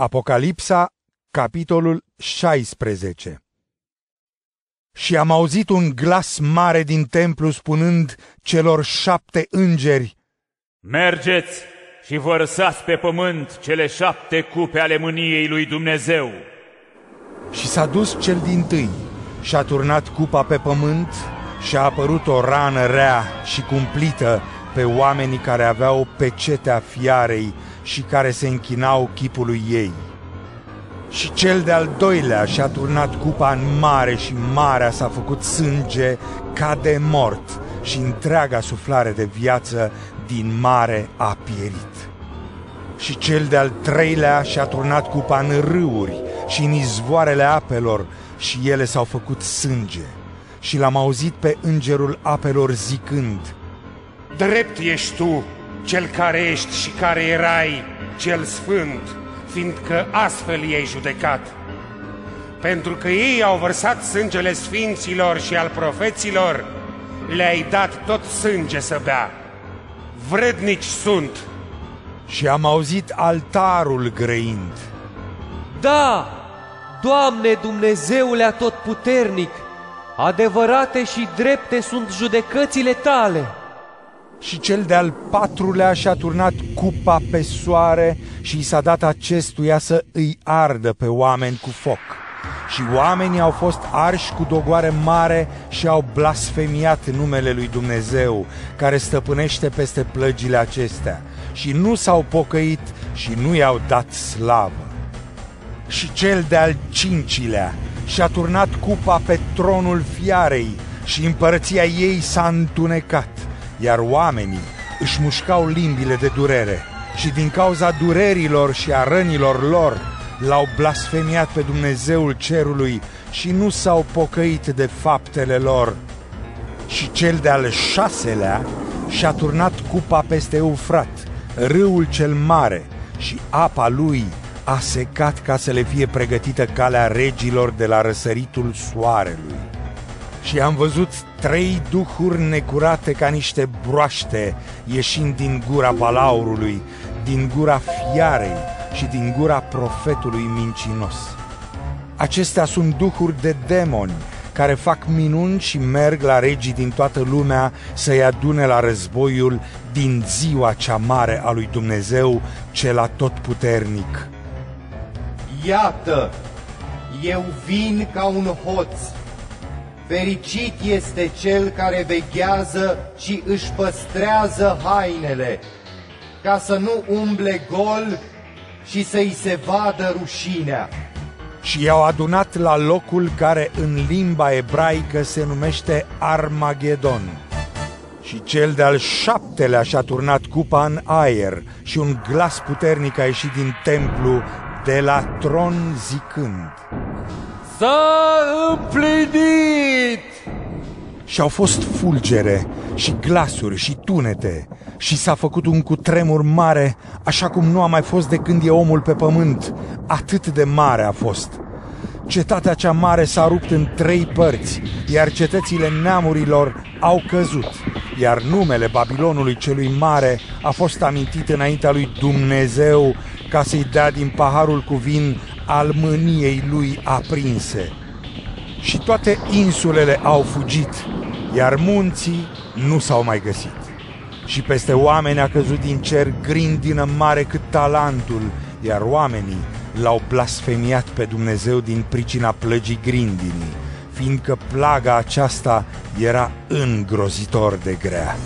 Apocalipsa, capitolul 16 Și am auzit un glas mare din templu spunând celor șapte îngeri, Mergeți și vărsați pe pământ cele șapte cupe ale mâniei lui Dumnezeu. Și s-a dus cel din tâi și a turnat cupa pe pământ și a apărut o rană rea și cumplită pe oamenii care aveau pecetea fiarei și care se închinau chipului ei. Și cel de-al doilea și-a turnat cupa în mare și marea s-a făcut sânge ca de mort și întreaga suflare de viață din mare a pierit. Și cel de-al treilea și-a turnat cupa în râuri și în izvoarele apelor și ele s-au făcut sânge. Și l-am auzit pe îngerul apelor zicând, Drept ești tu, cel care ești și care erai, cel sfânt, fiindcă astfel ei judecat. Pentru că ei au vărsat sângele sfinților și al profeților, le-ai dat tot sânge să bea. Vrednici sunt. Și am auzit altarul grăind. Da, Doamne Dumnezeule atotputernic, adevărate și drepte sunt judecățile tale. Și cel de-al patrulea și-a turnat cupa pe soare și i s-a dat acestuia să îi ardă pe oameni cu foc. Și oamenii au fost arși cu dogoare mare și au blasfemiat numele lui Dumnezeu, care stăpânește peste plăgile acestea. Și nu s-au pocăit și nu i-au dat slavă. Și cel de-al cincilea și-a turnat cupa pe tronul fiarei și împărăția ei s-a întunecat iar oamenii își mușcau limbile de durere și din cauza durerilor și a rănilor lor l-au blasfemiat pe Dumnezeul cerului și nu s-au pocăit de faptele lor. Și cel de-al șaselea și-a turnat cupa peste Eufrat, râul cel mare, și apa lui a secat ca să le fie pregătită calea regilor de la răsăritul soarelui și am văzut trei duhuri necurate ca niște broaște ieșind din gura balaurului, din gura fiarei și din gura profetului mincinos. Acestea sunt duhuri de demoni care fac minuni și merg la regii din toată lumea să-i adune la războiul din ziua cea mare a lui Dumnezeu, cel atotputernic. Iată, eu vin ca un hoț Fericit este cel care veghează și își păstrează hainele, ca să nu umble gol și să-i se vadă rușinea. Și i-au adunat la locul care în limba ebraică se numește Armagedon. Și cel de-al șaptelea și-a turnat cupa în aer și un glas puternic a ieșit din templu de la tron zicând S-a împlinit! Și au fost fulgere și glasuri și tunete și s-a făcut un cutremur mare, așa cum nu a mai fost de când e omul pe pământ. Atât de mare a fost. Cetatea cea mare s-a rupt în trei părți, iar cetățile neamurilor au căzut, iar numele Babilonului celui mare a fost amintit înaintea lui Dumnezeu ca să-i dea din paharul cu vin al mâniei lui aprinse. Și toate insulele au fugit, iar munții nu s-au mai găsit. Și peste oameni a căzut din cer grindină mare cât talentul, iar oamenii l-au blasfemiat pe Dumnezeu din pricina plăgii grindinii, fiindcă plaga aceasta era îngrozitor de grea.